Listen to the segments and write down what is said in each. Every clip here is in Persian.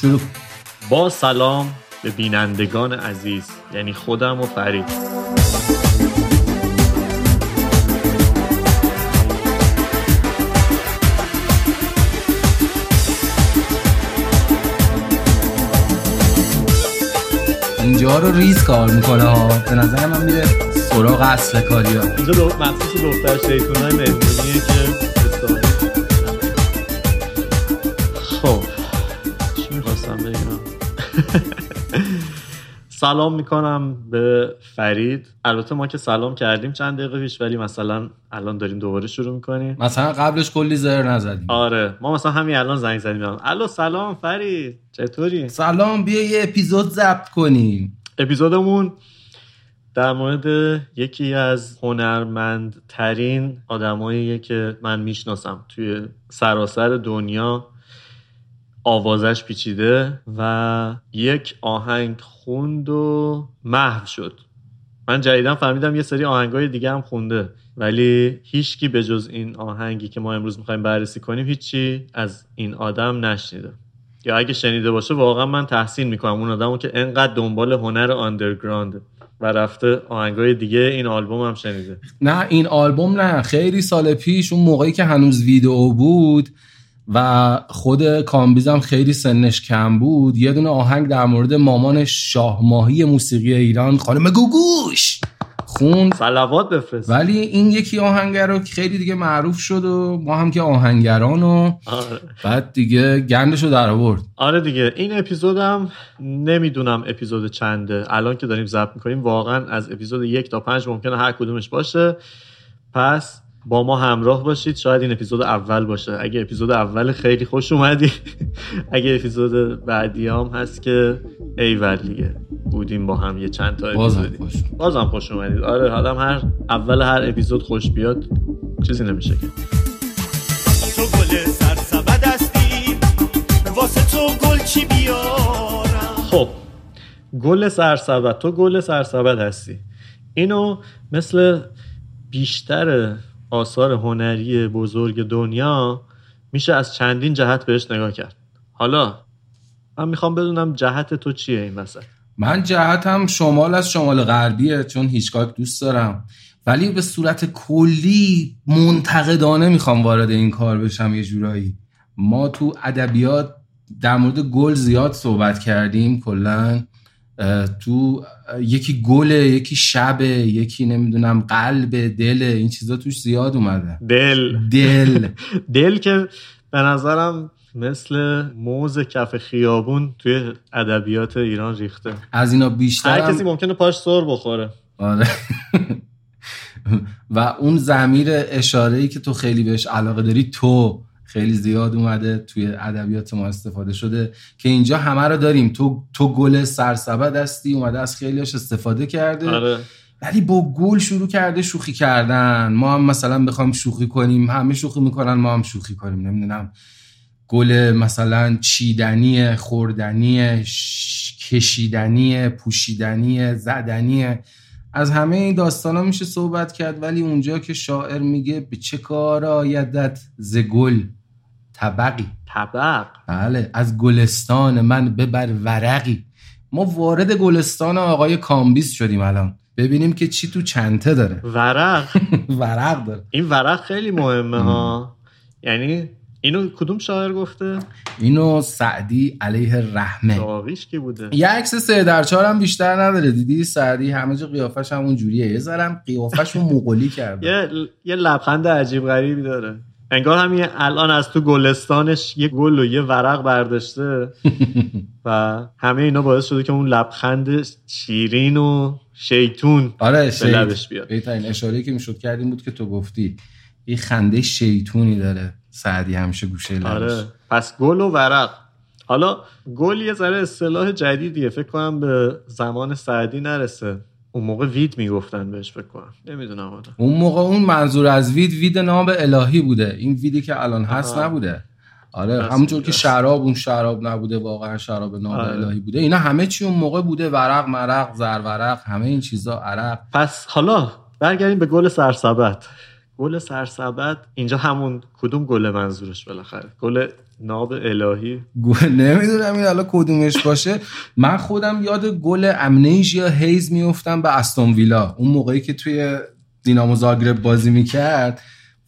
شروع. با سلام به بینندگان عزیز یعنی خودم و فرید. اینجا رو ریز کار می‌کنه ها. به نظر من میره سراغ اصل کاری ها اینجا دو... مخصوص دختر شیطون های مهمونیه که سلام می‌کنم به فرید. البته ما که سلام کردیم چند دقیقه پیش ولی مثلا الان داریم دوباره شروع می‌کنیم. مثلا قبلش کلی زر نزدیم. آره ما مثلا همین الان زنگ زدیم. الو سلام فرید. چطوری؟ سلام بیا یه اپیزود ضبط کنیم. اپیزودمون در مورد یکی از هنرمندترین آدماییه که من می‌شناسم توی سراسر دنیا. آوازش پیچیده و یک آهنگ خوند و محو شد. من جدیدا فهمیدم یه سری آهنگای دیگه هم خونده ولی هیچکی به جز این آهنگی که ما امروز می‌خوایم بررسی کنیم هیچی از این آدم نشنیده. یا اگه شنیده باشه واقعا من تحسین می‌کنم اون آدمو که انقدر دنبال هنر آندرگراند و رفته آهنگای دیگه این آلبوم هم شنیده. نه این آلبوم نه. خیلی سال پیش اون موقعی که هنوز ویدئو بود و خود کامبیزم خیلی سنش کم بود. یه دونه آهنگ در مورد مامان شاه ماهی موسیقی ایران خانم گوگوش خوند. صلوات بفرست. ولی این یکی آهنگر رو خیلی دیگه معروف شد و ما هم که آهنگران و آره. بعد دیگه گندش رو در آورد. آره دیگه. این اپیزودم نمی‌دونم اپیزود چنده. الان که داریم ضبط می‌کنیم واقعا از اپیزود یک تا پنج ممکنه هر کدومش باشه. پس با ما همراه باشید. شاید این اپیزود اول باشه. اگه اپیزود اول خیلی خوش اومدی اگه اپیزود بعدیام هست که ایول دیگه بودیم با هم یه چند تا اپیزودی. خوش بازم خوش اومدید. آره آدم هر اول هر اپیزود خوش بیاد چیزی نمیشه که. تو گل سرسبد هستی؟ واسه تو گل چی بیارم؟ خب گل سرسبد. تو گل سرسبد هستی. اینو مثل بیشتر آثار هنری بزرگ دنیا میشه از چندین جهت بهش نگاه کرد. حالا من می‌خوام بدونم جهت تو چیه این وسط؟ من جهتم شمال از شمال غربیه چون هیچکاک دوست دارم. ولی به صورت کلی منتقدانه می‌خوام وارد این کار بشم یه جورایی. ما تو ادبیات در مورد گل زیاد صحبت کردیم کلا. تو یکی گله یکی شبه یکی نمی‌دونم قلب دل این چیزا توش زیاد اومده. دل. دل. دل که به نظرم مثل موز کف خیابون توی ادبیات ایران ریخته. از اینا بیشتر هر کسی ممکنه پاش سر بخوره. آره. و اون زمیر اشاره ای که تو خیلی بهش علاقه داری تو. خیلی زیاد اومده توی ادبیات ما استفاده شده که اینجا همه رو داریم. تو تو گل سرسبد هستی اومده از خیلیش استفاده کرده. آره. ولی با گل شروع کرده شوخی کردن. ما هم مثلا بخوام شوخی کنیم همه شوخی می‌کنن ما هم شوخی کنیم. نمی‌دونم. گل مثلا چیدنی خوردنی ش- کشیدنی پوشیدنی زدنی از همه این داستان ها میشه صحبت کرد ولی اونجا که شاعر میگه به چه کار آیدت ز گل؟ طبقی. طبق. بله از گلستان من ببر ورقی. ما وارد گلستان آقای کامبیز شدیم الان. ببینیم که چی تو چنته داره. ورق. ورق داره. این ورق خیلی مهمه ها. یعنی اینو کدوم شاعر گفته؟ اینو سعدی علیه رحمه. داغیش کی بوده؟ یه عکس سه در چهار هم بیشتر نداره دیدی؟ سعدی همه جا قیافش همون جوریه یه ذرم قیافش رو مغولی کرده. یه یه لبخند عجیب غریبی داره. انگار همین الان از تو گلستانش یه گل و یه ورق برداشته. و همه اینا باعث شده که اون لبخند شیرین و شیطون آره به لبش بیاد. بهترین اشاره که می‌شد کردیم بود که تو گفتی یه خنده شیطونی داره سعدی همیشه گوشه لبش. آره پس گل و ورق. حالا گل یه ذره اصطلاح جدیدیه فکر کنم به زمان سعدی نرسه. اون موقع وید می‌گفتن بهش فکر کنم. نمی‌دونم حالا. اون موقع اون منظور از وید وید نام الهی بوده. این ویدی که الان هست آها. نبوده. آره همونطور که. شراب اون شراب نبوده. واقعا شراب نام آره. الهی بوده. اینا همه چی اون موقع بوده. ورق مرق زرورق همه این چیزا عرق. پس حالا برگردیم به گل سرسبت گل سرسبد اینجا همون کدوم گل منظورش بالاخره؟ گل ناب الهی. نمی‌دونم این حالا کدومش باشه. من خودم یاد گل امنیژیا هیز میفتم به استون ویلا. اون موقعی که توی دینامو زاگرب بازی می‌کرد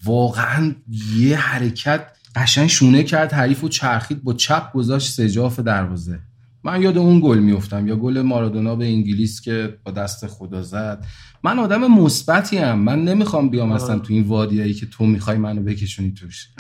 واقعا یه حرکت قشنگ شونه کرد حریف و چرخید با چپ گذاشت سجاف دروازه. من یاد اون گل میفتم یا گل مارادونا به انگلیس که با دست خدا زد. من آدم مثبتی ام. من نمی‌خوام بیام اصلا تو این وادیایی که تو می‌خوای منو بکشونی توش.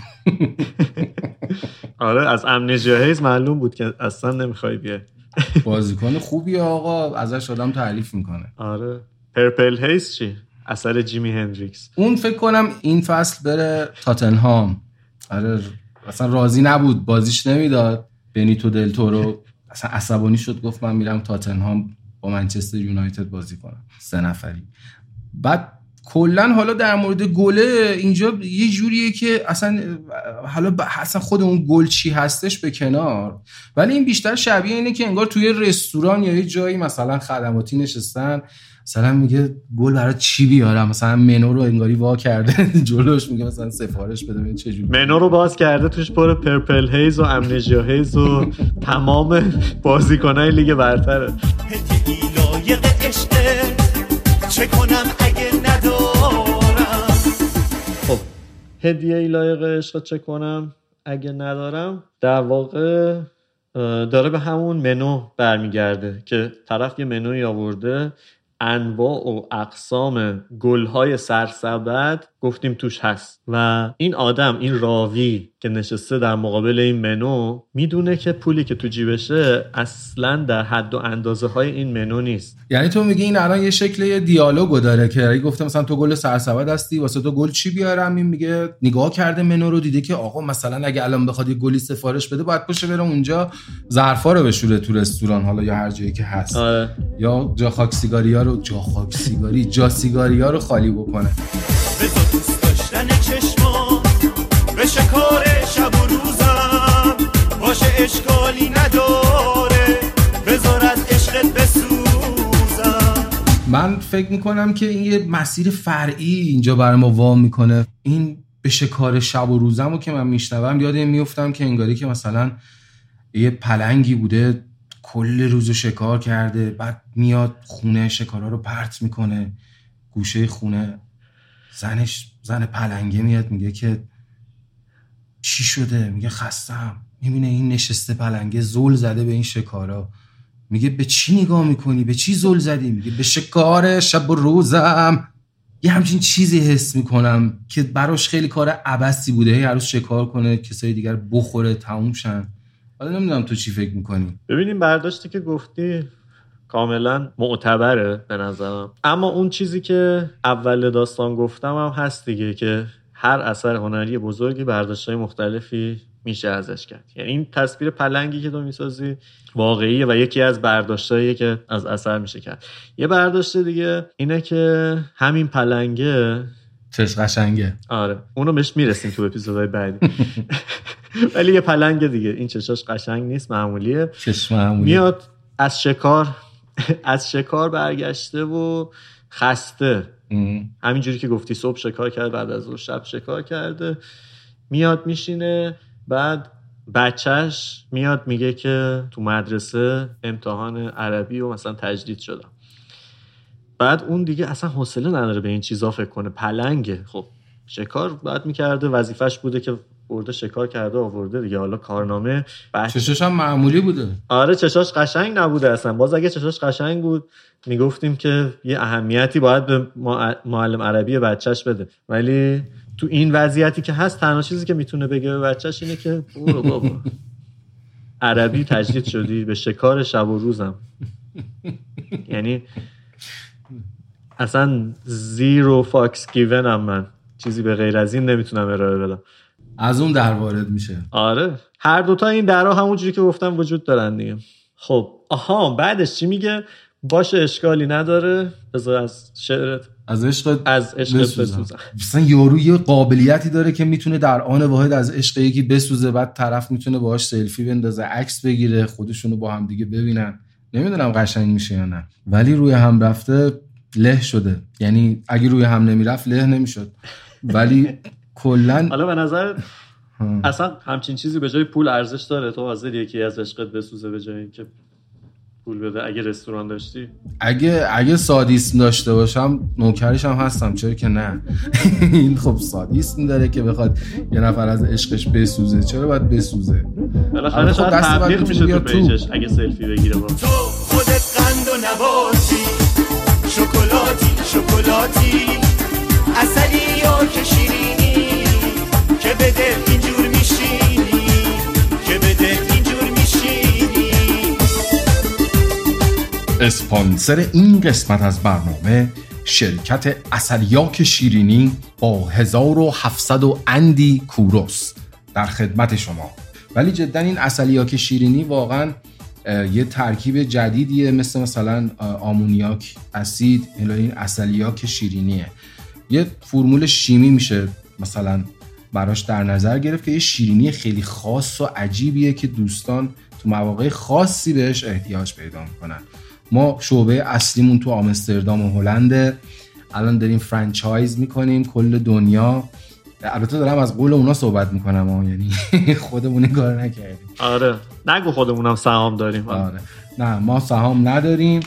آره از هیز معلوم بود که اصلا نمی‌خوای بیای. بازیکن خوبی آقا. ازش آدم تعریف می‌کنه. آره. پرپل هیز چی؟ اثر جیمی هندریکس. اون فکر کنم این فصل بره تاتنهام. آره اصلا راضی نبود. بازیش نمی‌داد. بنیتو دلتورو اصلا عصبانی شد گفت من میرم تاتنهام با منچستر یونایتد بازی کنم. سه نفری. بعد کلا حالا در مورد گله اینجا یه جوریه که اصلا حالا اصلا خود اون گل چی هستش به کنار. ولی این بیشتر شبیه اینه که انگار توی رستوران یا یه جایی مثلا خدماتی نشستن. مثلا میگه گل برای چی بیارم؟ مثلا منو رو انگاری وا کرده. جلوش میگه مثلا سفارش بده ببین چه منو رو باز کرده توش پر پرپل هیز و امنیجیا هیز و تمام بازیکنای لیگ برتره. چه کنم اگه ندارم خب هدیه ای لایق عشق چه کنم. اگه ندارم در واقع داره به همون منو برمیگرده که طرف یه منوی آورده. انواع و اقسام گلهای سرسبد گفتیم توش هست. و این آدم این راوی که نشسته در مقابل این منو می‌دونه که پولی که تو جیبشه اصلا در حد و اندازه های این منو نیست. یعنی تو میگی این الان یه شکل یه دیالوگو داره که اگه گفته مثلا تو گل سرسبد هستی واسه تو گل چی بیارم؟ این میگه نگاه کرده منو رو دیده که آقا مثلا اگه الان بخواد یه گلی سفارش بده باید پشه بره اونجا ظرفا رو بشوره تو رستوران حالا یا هر جایی که هست. آره. یا جا خاک سیگاریا رو جا خاک سیگاری جا سیگاریا رو خالی بکنه. من فکر می‌کنم که این یه مسیر فرعی اینجا برای ما وام می‌کنه. این به شکار شب و روزم رو که من میشنوم یاد این میفتم که انگاری که مثلا یه پلنگی بوده کل روز رو شکار کرده بعد میاد خونه شکارا رو پرت می‌کنه گوشه خونه. زنش زن پلنگه میاد میگه که چی شده؟ میگه خستم. می‌بینه این نشسته پلنگه زل زده به این شکارا. میگه به چی نگاه می‌کنی؟ به چی زل زدی؟ میگه به شکار شب و روزم. یه همچین چیزی حس می‌کنم که براش خیلی کار عبسی بوده. هی روز شکار کنه کسای دیگر بخوره تموم شن. حالا نمی‌دونم تو چی فکر می‌کنی؟ ببینیم برداشتی که گفتی. کاملا معتبره به نظرم. اما اون چیزی که اول داستان گفتم هم هست دیگه که هر اثر هنری بزرگی برداشتهای مختلفی میشه ازش کرد. یعنی این تصویر پلنگی که تو می‌سازی واقعیه و یکی از برداشتهایی که از اثر میشه کرد. یه برداشت دیگه اینه که همین پلنگه چش قشنگه. آره. اونو بهش می‌رسیم تو اپیزودهای بعدی. ولی یه پلنگ دیگه. این چشاش قشنگ نیست معمولیه. چشم معمولی میاد از شکار از شکار برگشته و خسته. همینجوری که گفتی صبح شکار کرد بعد از ظهر شب شکار کرده. میاد میشینه بعد بچهش میاد میگه که تو مدرسه امتحان عربی و مثلا تجدید شدم. بعد اون دیگه اصلا حوصله نداره به این چیزا فکر کنه. پلنگه. خب شکار بعد می‌کرده وظیفش بوده که برده شکار کرده آورده دیگه. حالا کارنامه بچه چشش هم معمولی بوده. آره چشاش قشنگ نبوده اصلا. باز اگه چشاش قشنگ بود می‌گفتیم که یه اهمیتی باید به مع- معلم عربی بچهش بده. ولی تو این وضعیتی که هست تنها چیزی که می‌تونه بگه به بچهش اینه که برو بابا. عربی تجدید شدی به شکار شب و روزم. یعنی اصلا zero fucks given م من. چیزی به غیر از این نمی‌تونم ارائه بدم. از اون در وارد میشه. آره. هر دوتا این درا همونجوری که گفتم وجود دارن دیگه. خب آها بعدش چی میگه؟ باشه اشکالی نداره. بذار از شعرت از عشق از عشق. بسوزم. مثلا یارو یه قابلیتی داره که می‌تونه در آن واحد از عشق یکی بسوزه بعد طرف می‌تونه باهاش سلفی بندازه عکس بگیره خودشونو با هم دیگه ببینن. نمی‌دونم قشنگ میشه یا نه. ولی روی هم رفته له شده. یعنی اگه روی هم نمی‌رفت له نمی‌شد. ولی کلا حالا به نظر اصلا همچین چیزی به جای پول ارزش داره؟ تو حاضر یکی از عشقت بسوزه به جای اینکه پول بده. اگه رستوران داشتی؟ اگه اگه سادیسم داشته باشم نوکرش هم هستم. چرا که نه؟ این خب سادیسم داره که بخواد یه نفر از عشقش بسوزه. چرا باید بسوزه؟ بالاخره خب شاید دست میشه تو. پیجش اگه سلفی بگیره با. تو خودت قند و نباتی. شکلاتی شکلاتی. اسپانسر این قسمت از برنامه شرکت اصلیاک شیرینی با 1700 و اندی کوروس در خدمت شما. ولی جدا این اصلیاک شیرینی واقعا یه ترکیب جدیدیه مثل مثلا آمونیاک اسید این اصلیاک شیرینیه. یه فرمول شیمی میشه مثلا براش در نظر گرفت که یه شیرینی خیلی خاص و عجیبیه که دوستان تو مواقع خاصی بهش احتیاج پیدا می‌کنن. ما شعبه اصلیمون تو آمستردام و هلنده. الان داریم فرانچایز می‌کنیم کل دنیا. البته دارم از قول اونا صحبت می‌کنم ها یعنی خودمون این کار نکردیم. آره. نگو خودمونم سهام داریم. آره. نه ما سهام نداریم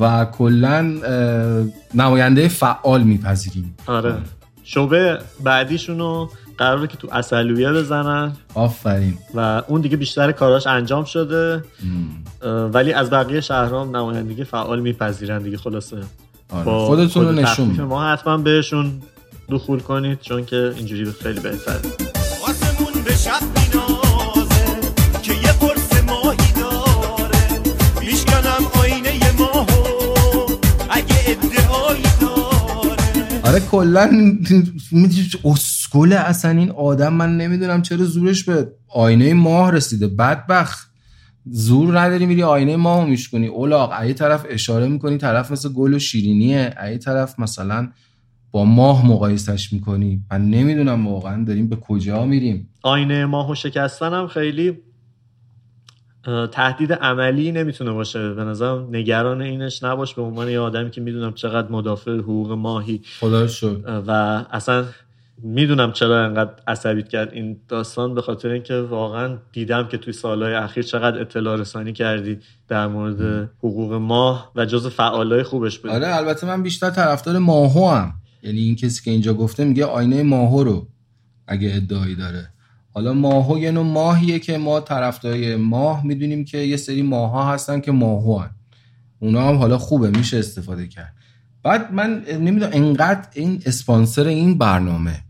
و کلا نماینده فعال میپذیریم. آره. شعبه بعدیشونو قراره که تو اصلویه بزنن. آفرین. و اون دیگه بیشتر کاراش انجام شده. ولی از بقیه شهرام نمایندگی فعال میپذیرن دیگه خلاصه. آره. خودتون رو نشون. ما حتما بهشون دخول کنید چون که اینجوری خیلی بهتره. آسمون به شب مینازه که یه قرص ماهی داره. میشکنم آینه ماهو اگه ادعایی داره. آره کلا اسکل اصلا این آدم من نمی‌دونم چرا زورش به آینه ماه رسیده. بدبخت. زور نداری میری آینه ماه میشکنی اولاق ای طرف اشاره می‌کنی طرف مثل گل و شیرینیه. ای طرف مثلا با ماه مقایسش می‌کنی. من نمی‌دونم واقعا داریم به کجا میریم. آینه ماهو شکستن هم خیلی تهدید عملی نمی‌تونه باشه. به نظرم نگران اینش نباش. به عنوان یه آدمی که می‌دونم چقدر مدافع حقوق ماهی خدا اه، و اصلا می‌دونم چرا انقدر عصبیت کرد. این داستان به خاطر اینکه واقعا دیدم که توی سالهای اخیر چقدر اطلاع رسانی کردی در مورد حقوق ماه و جز فعالای خوبش بودی آره البته من بیشتر طرفدار ماهو هم یعنی این کسی که اینجا گفته میگه آینه ماهو رو اگه ادعایی داره. حالا ماهو یه نوع ماهیه که ما طرفدارای ماه می‌دونیم که یه سری ماه ها هستن که ماهو هن. اونا هم حالا خوبه میشه استفاده کرد. بعد من نمی‌دونم انقدر این اسپانسر این برنامه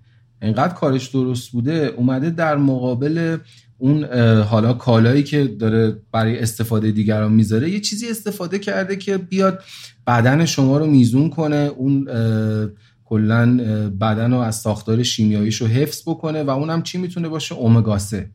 انقدر کارش درست بوده اومده در مقابل اون حالا کالایی که داره برای استفاده دیگران می‌ذاره یه چیزی استفاده کرده که بیاد بدن شما رو میزون کنه اون کلا بدن رو از ساختار شیمیاییش رو حفظ بکنه و اونم چی می‌تونه باشه؟ اومگا 3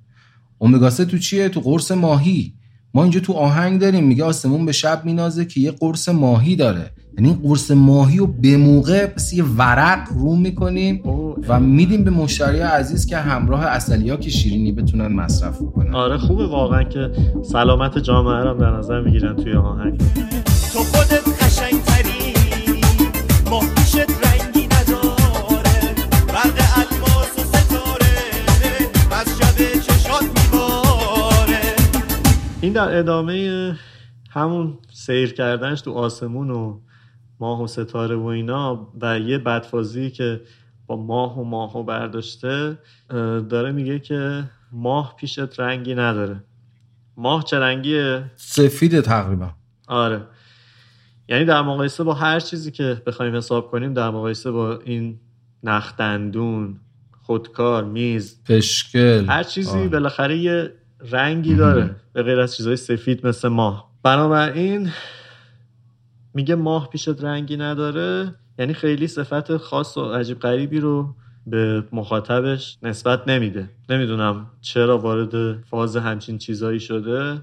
اومگا 3 تو چیه؟ تو قرص ماهی. ما اینجا تو آهنگ داریم میگه آسمون به شب مینازه که یه قرص ماهی داره. یعنی قرص ماهی رو به موقع مثل یه ورق رو می‌کنیم. و میدیم به مشتری عزیز که همراه اصلیا که شیرینی بتونن مصرف بکنن. آره خوبه واقعا که سلامت جامعه رو هم در نظر می‌گیرن توی آهنگ. تو خودت قشنگتری ماه پیشت رنگی نداره برق الماس و ستاره از شب چشات میباره. این در ادامه همون سیر کردنش تو آسمون و ماه و ستاره و اینا و یه بدفازی که با ماه و ماهو برداشته داره میگه که ماه پیشت رنگی نداره. ماه چه رنگیه؟ سفید تقریبا. آره. یعنی در مقایسه با هر چیزی که بخوایم حساب کنیم در مقایسه با این نختندون خودکار میز پشکل. هر چیزی آه. بالاخره یه رنگی داره به غیر از چیزهای سفید مثل ماه. بنابراین میگه ماه پیشت رنگی نداره. یعنی خیلی صفت خاص و عجیب غریبی رو به مخاطبش نسبت نمیده. نمی‌دونم چرا وارد فاز همچین چیزایی شده.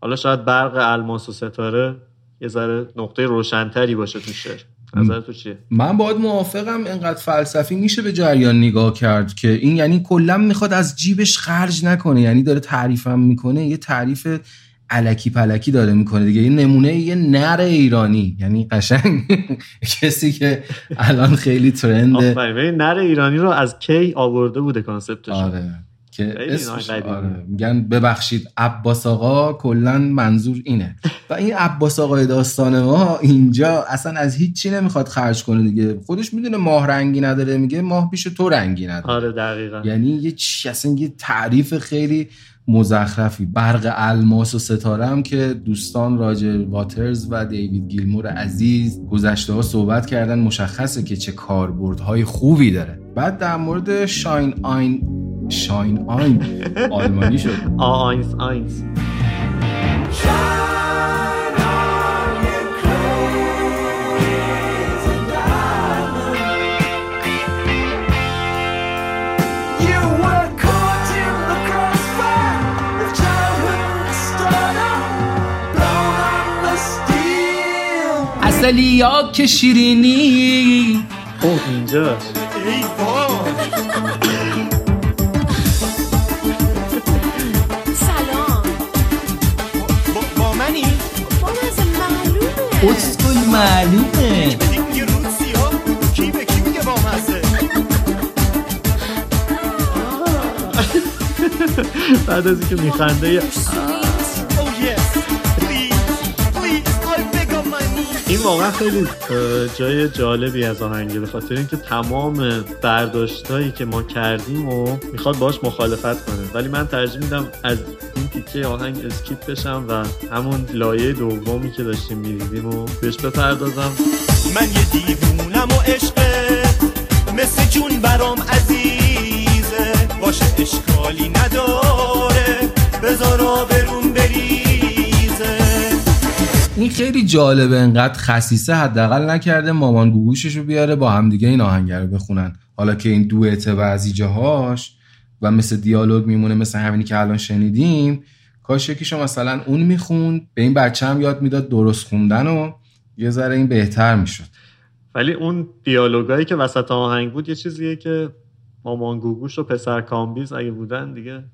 حالا شاید برق الماس و ستاره یه ذره نقطه روشنتری باشه تو شعر. نظر تو چیه؟ من باید موافقم انقدر فلسفی میشه به جریان نگاه کرد که این یعنی کلا می‌خواد از جیبش خرج نکنه. یعنی داره تعریفم می‌کنه. یه تعریف علکی پلکی داره می‌کنه دیگه. این نمونه یه نر ایرانی یعنی قشنگ. کسی که الان خیلی ترنده آفرین. نر ایرانی رو از کی آورده بوده کانسپتش آره. که. آره. میگن ببخشید عباس آقا کلا منظور اینه. و این عباس آقای داستان ما اینجا اصلا از هیچی نمی‌خواد خرج کنه دیگه. خودش می‌دونه ماه رنگی نداره. میگه ماه پیش تو رنگی نداره. آره دقیقا. یعنی یه چی اصلا یه تعریف خیلی مزخرفی. برق الماس و ستاره هم که دوستان راجر واترز و دیوید گیلمور عزیز گذشته ها صحبت کردن مشخصه که چه کاربردهای خوبی داره. بعد در مورد شاین آین شاین آین آلمانی شد. آ آینس یا که شیرینی. او اینجا ای سلام با, با منی؟ با از معلومه. اسکل معلومه. بعد از اینکه میخنده این واقعا خیلی جای جالبی از آهنگه به خاطر اینکه تمام برداشتایی که ما کردیم و می‌خواد باش مخالفت کنه. ولی من ترجیح میدم از این تیکه آهنگ اسکیپ بشم و همون لایه دومی که داشتیم می‌دیدیم و بهش بپردازم. من یه دیوونم و عشقت مثل جون برام عزیزه. باشه اشکالی نداره بذار این خیلی جالبه انقدر خسیسه حداقل نکرده مامان گوگوشش رو بیاره با همدیگه این آهنگ رو بخونن. حالا که این دوئت بعضی جاهاش و مثل دیالوگ میمونه مثل همینی که الان شنیدیم کاش یکیشو مثلا اون می‌خوند به این بچه هم یاد می‌داد درست خوندن و یه ذره این بهتر می‌شد. ولی اون دیالوگایی که وسط آهنگ بود یه چیزیه که مامان گوگوش و پسر کامبیز اگه بودن دیگه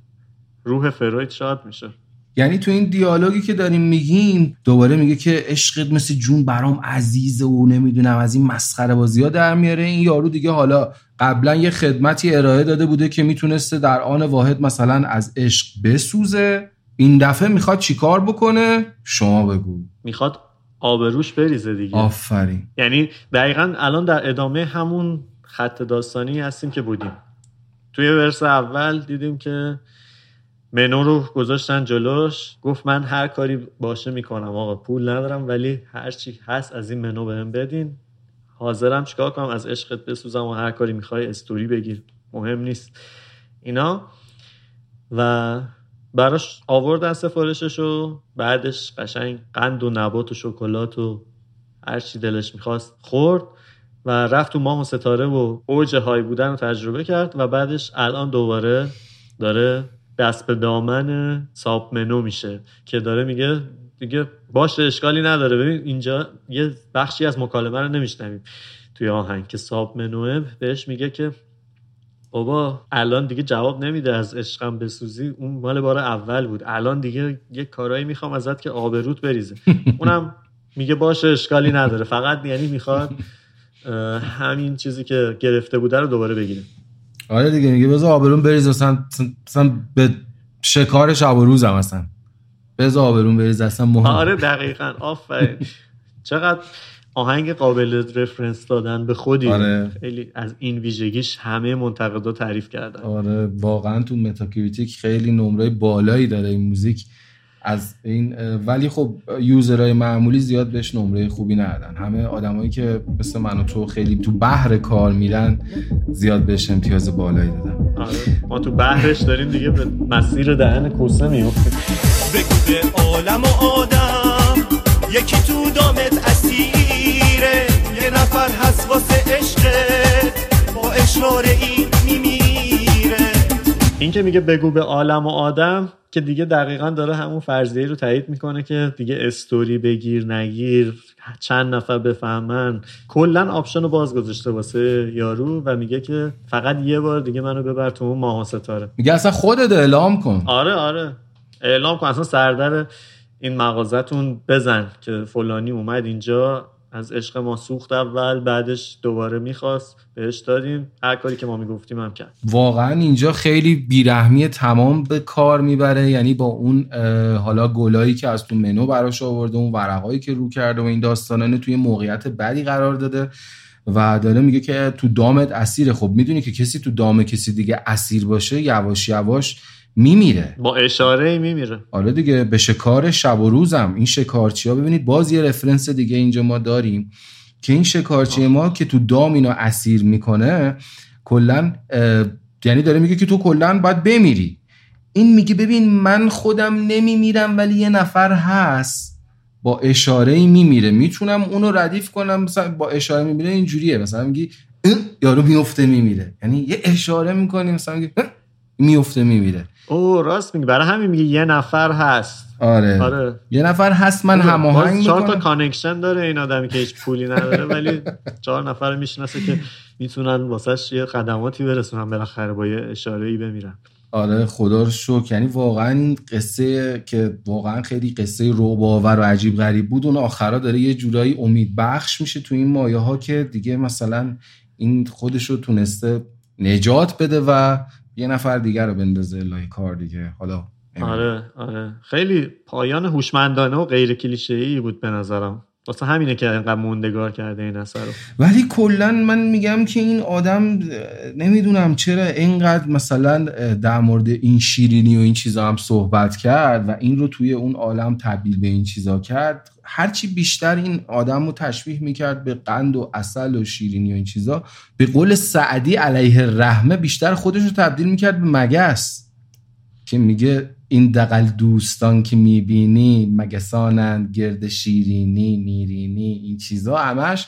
روح فروید شاد میشه. یعنی تو این دیالوگی که داریم میگیم دوباره میگه که عشقت مثل جون برام عزیزه و نمی‌دونم از این مسخره بازی ها در میاره. این یارو دیگه حالا قبلا یه خدمتی ارائه داده بوده که می‌تونسته در آن واحد مثلا از عشق بسوزه. این دفعه می‌خواد چیکار بکنه؟ شما بگو. می‌خواد آبروش بریزه دیگه. آفرین. یعنی دقیقا الان در ادامه همون خط داستانی هستیم که بودیم. توی ورس اول دیدیم که منو رو گذاشتن جلوش. گفت من هر کاری باشه می‌کنم آقا پول ندارم ولی هر چی هست از این منو بهم بدین. حاضرم چیکار کنم؟ از عشقت بسوزم و هر کاری می‌خوای استوری بگیر. مهم نیست. اینا. و براش آوردن سفارشش و بعدش قشنگ قند و نبات و شکلات و هر چی دلش می‌خواست خورد و رفت تو ماه و ستاره و اوج های بودن رو تجربه کرد و بعدش الان دوباره داره دست به دامن ساب منو میشه که داره میگه دیگه باشه اشکالی نداره. ببین اینجا یه بخشی از مکالمه رو نمیشنویم. توی آهنگ که ساب منوه بهش میگه که بابا الان دیگه جواب نمیده از عشقم بسوزی. اون مال بار اول بود. الان دیگه یه کارایی می‌خوام ازت که آبروت بریزه. اونم میگه باشه اشکالی نداره. فقط یعنی می‌خواد همین چیزی که گرفته بوده رو دوباره بگیره. آره دیگه میگه بذار آبرون بریز اصلا اصلا به شکار شب و روزم اصلا. بذار آبرون بریز اصلا مهم آره دقیقا. آفرین. چقدر آهنگ قابل reference دادن به خودی. آره. خیلی از این ویژگیش همه منتقدا تعریف کردن. آره واقعا تو Metacritic خیلی نمره بالایی داره این موزیک. از این ولی خب یوزرهای معمولی زیاد بهش نمره خوبی ندادن. همه آدمایی که مثل من و تو خیلی تو بحر کار میرن زیاد بهش امتیاز بالایی دادن. آره. ما تو بحرش داریم دیگه به مسیر دهن کوسه میفتیم بگو به عالم و آدم یکی تو دامت این که میگه بگو به عالم و آدم که دیگه دقیقا داره همون فرضیه رو تایید می‌کنه که دیگه استوری بگیر نگیر چند نفر بفهمن. کلا option رو باز گذاشته واسه یارو و میگه که فقط یه بار دیگه منو ببر تو اون ماه ستاره. میگه اصلا خودت اعلام کن. آره آره. اعلام کن اصلا سردر این مغازتون بزن که فلانی اومد اینجا از عشق ما سوخت اول بعدش دوباره می‌خواست. بهش دادیم. هر کاری که ما می‌گفتیم هم کرد. واقعا اینجا خیلی بیرحمی تمام به کار می‌بره. یعنی با اون حالا گلایی که از تو منو براش آورده اون ورقایی که رو کرده و این داستانانه توی موقعیت بدی قرار داده و داره میگه که تو دامت اسیره خب می‌دونی که کسی تو دام کسی دیگه اسیر باشه یواش یواش میمیره. با اشاره ای میمیره. آره دیگه به شکار شب و روزم. این شکارچی ها ببینید باز یه رفرنس دیگه اینجا ما داریم. که این شکارچی ما که تو دام اینو اسیر می‌کنه کلا یعنی داره میگه که تو کلا باید بمیری. این میگه ببین من خودم نمیمیرم ولی یه نفر هست. با اشاره میمیره. می‌تونم اونو ردیف کنم مثلا با اشاره میمیره اینجوریه. مثلا میگی یارو میفته میمیره. یعنی یه اشاره می‌کنی مثلا میگی اه، میفته میمیره. او راست میگی. برای همین میگه یه نفر هست. آره. آره. یه نفر هست من هماهنگ چهار تا connection داره این آدمی که هیچ پولی نداره ولی چهار نفر می‌شناسه که می‌تونن واسش یه خدماتی برسونن بالاخره با یه اشاره ای بمیرن. آره خدا رو شکر. یعنی واقعا این قصه که واقعا خیلی قصه رعب‌آور و عجیب غریب بود اون آخرا داره یه جورایی امید بخش میشه تو این مایه ها که دیگه مثلا این خودش رو تونسته نجات بده و یه نفر دیگر رو بندازه لای کار دیگه. حالا نمی‌دونم. آره آره. خیلی پایان هوشمندانه و غیر کلیشه ای بود به نظرم. واسه همینه که اینقدر موندگار کرده این اثر رو. ولی کلا من میگم که این آدم نمی‌دونم چرا اینقدر مثلا در مورد این شیرینی و این چیزا هم صحبت کرد و این رو توی اون عالم تبدیل به این چیزا کرد. هرچی بیشتر این آدم رو تشبیه می‌کرد به قند و اصل و شیرینی و این چیزا به قول سعدی علیه رحمه بیشتر خودش رو تبدیل می‌کرد به مگس. که میگه این دقل دوستان که می‌بینی مگسانند گرد شیرینی میرینی این چیزا همش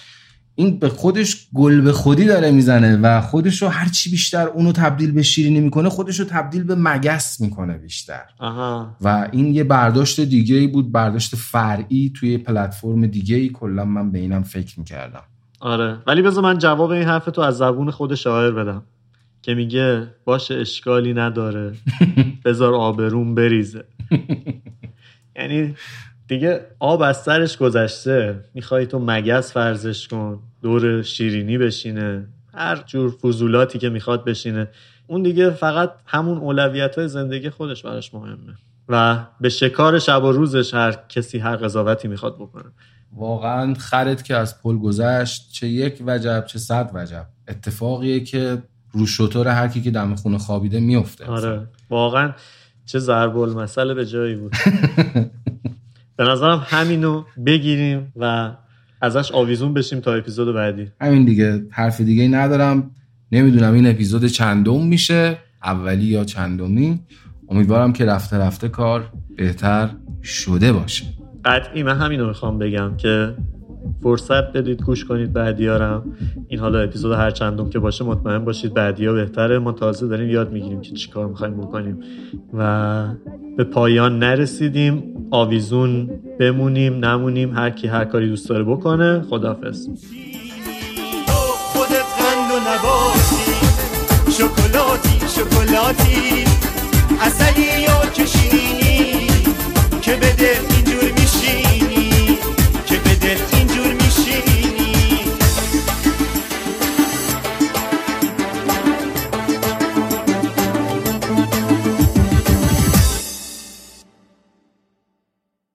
این به خودش گل به خودی داره می‌زنه و خودش رو هرچی بیشتر اونو تبدیل به شیرینی می‌کنه خودش رو تبدیل به مگس می‌کنه بیشتر. آها. و این یه برداشت دیگه ای بود برداشت فرعی توی پلتفرم دیگه ای کلا من به اینم فکر می‌کردم. آره. ولی بذار من جواب این حرف تو از زبون خود شاعر بدم. که میگه باشه اشکالی نداره. بذار آبروم بریزه. یعنی دیگه آب از سرش گذشته. می‌خوای تو مگس فرزش کن دور شیرینی بشینه هر جور فضولاتی که می‌خواد بشینه. اون دیگه فقط همون اولویت های زندگی خودش براش مهمه. و به شکار شب و روزش هر کسی هر قضاوتی می‌خواد بکنه. واقعا خرت که از پل گذشت چه یک وجب چه صد وجب. اتفاقیه که رو شطور هر کی که دم خونه خوابیده میفته آره. واقعا چه ضرب المثل به جایی بود. به نظرم همینو بگیریم و ازش آویزون بشیم تا اپیزود بعدی. همین دیگه. حرف دیگه ای ندارم. نمی‌دونم این اپیزود چندم میشه اولی یا چندمی. امیدوارم که رفته رفته کار بهتر شده باشه. قطعی من همینو می‌خوام بگم که فرصت بدید گوش کنید بعدیارم این حالا اپیزود هر چندم که باشه مطمئن باشید بعدیا بهتره. ما تازه داریم یاد می‌گیریم که چیکار می‌خوایم بکنیم. و به پایان نرسیدیم. آویزون بمونیم نمونیم. هر کی هر کاری دوست داره بکنه خدافظ خودت شکلاتی شکلاتی. اصلی یا که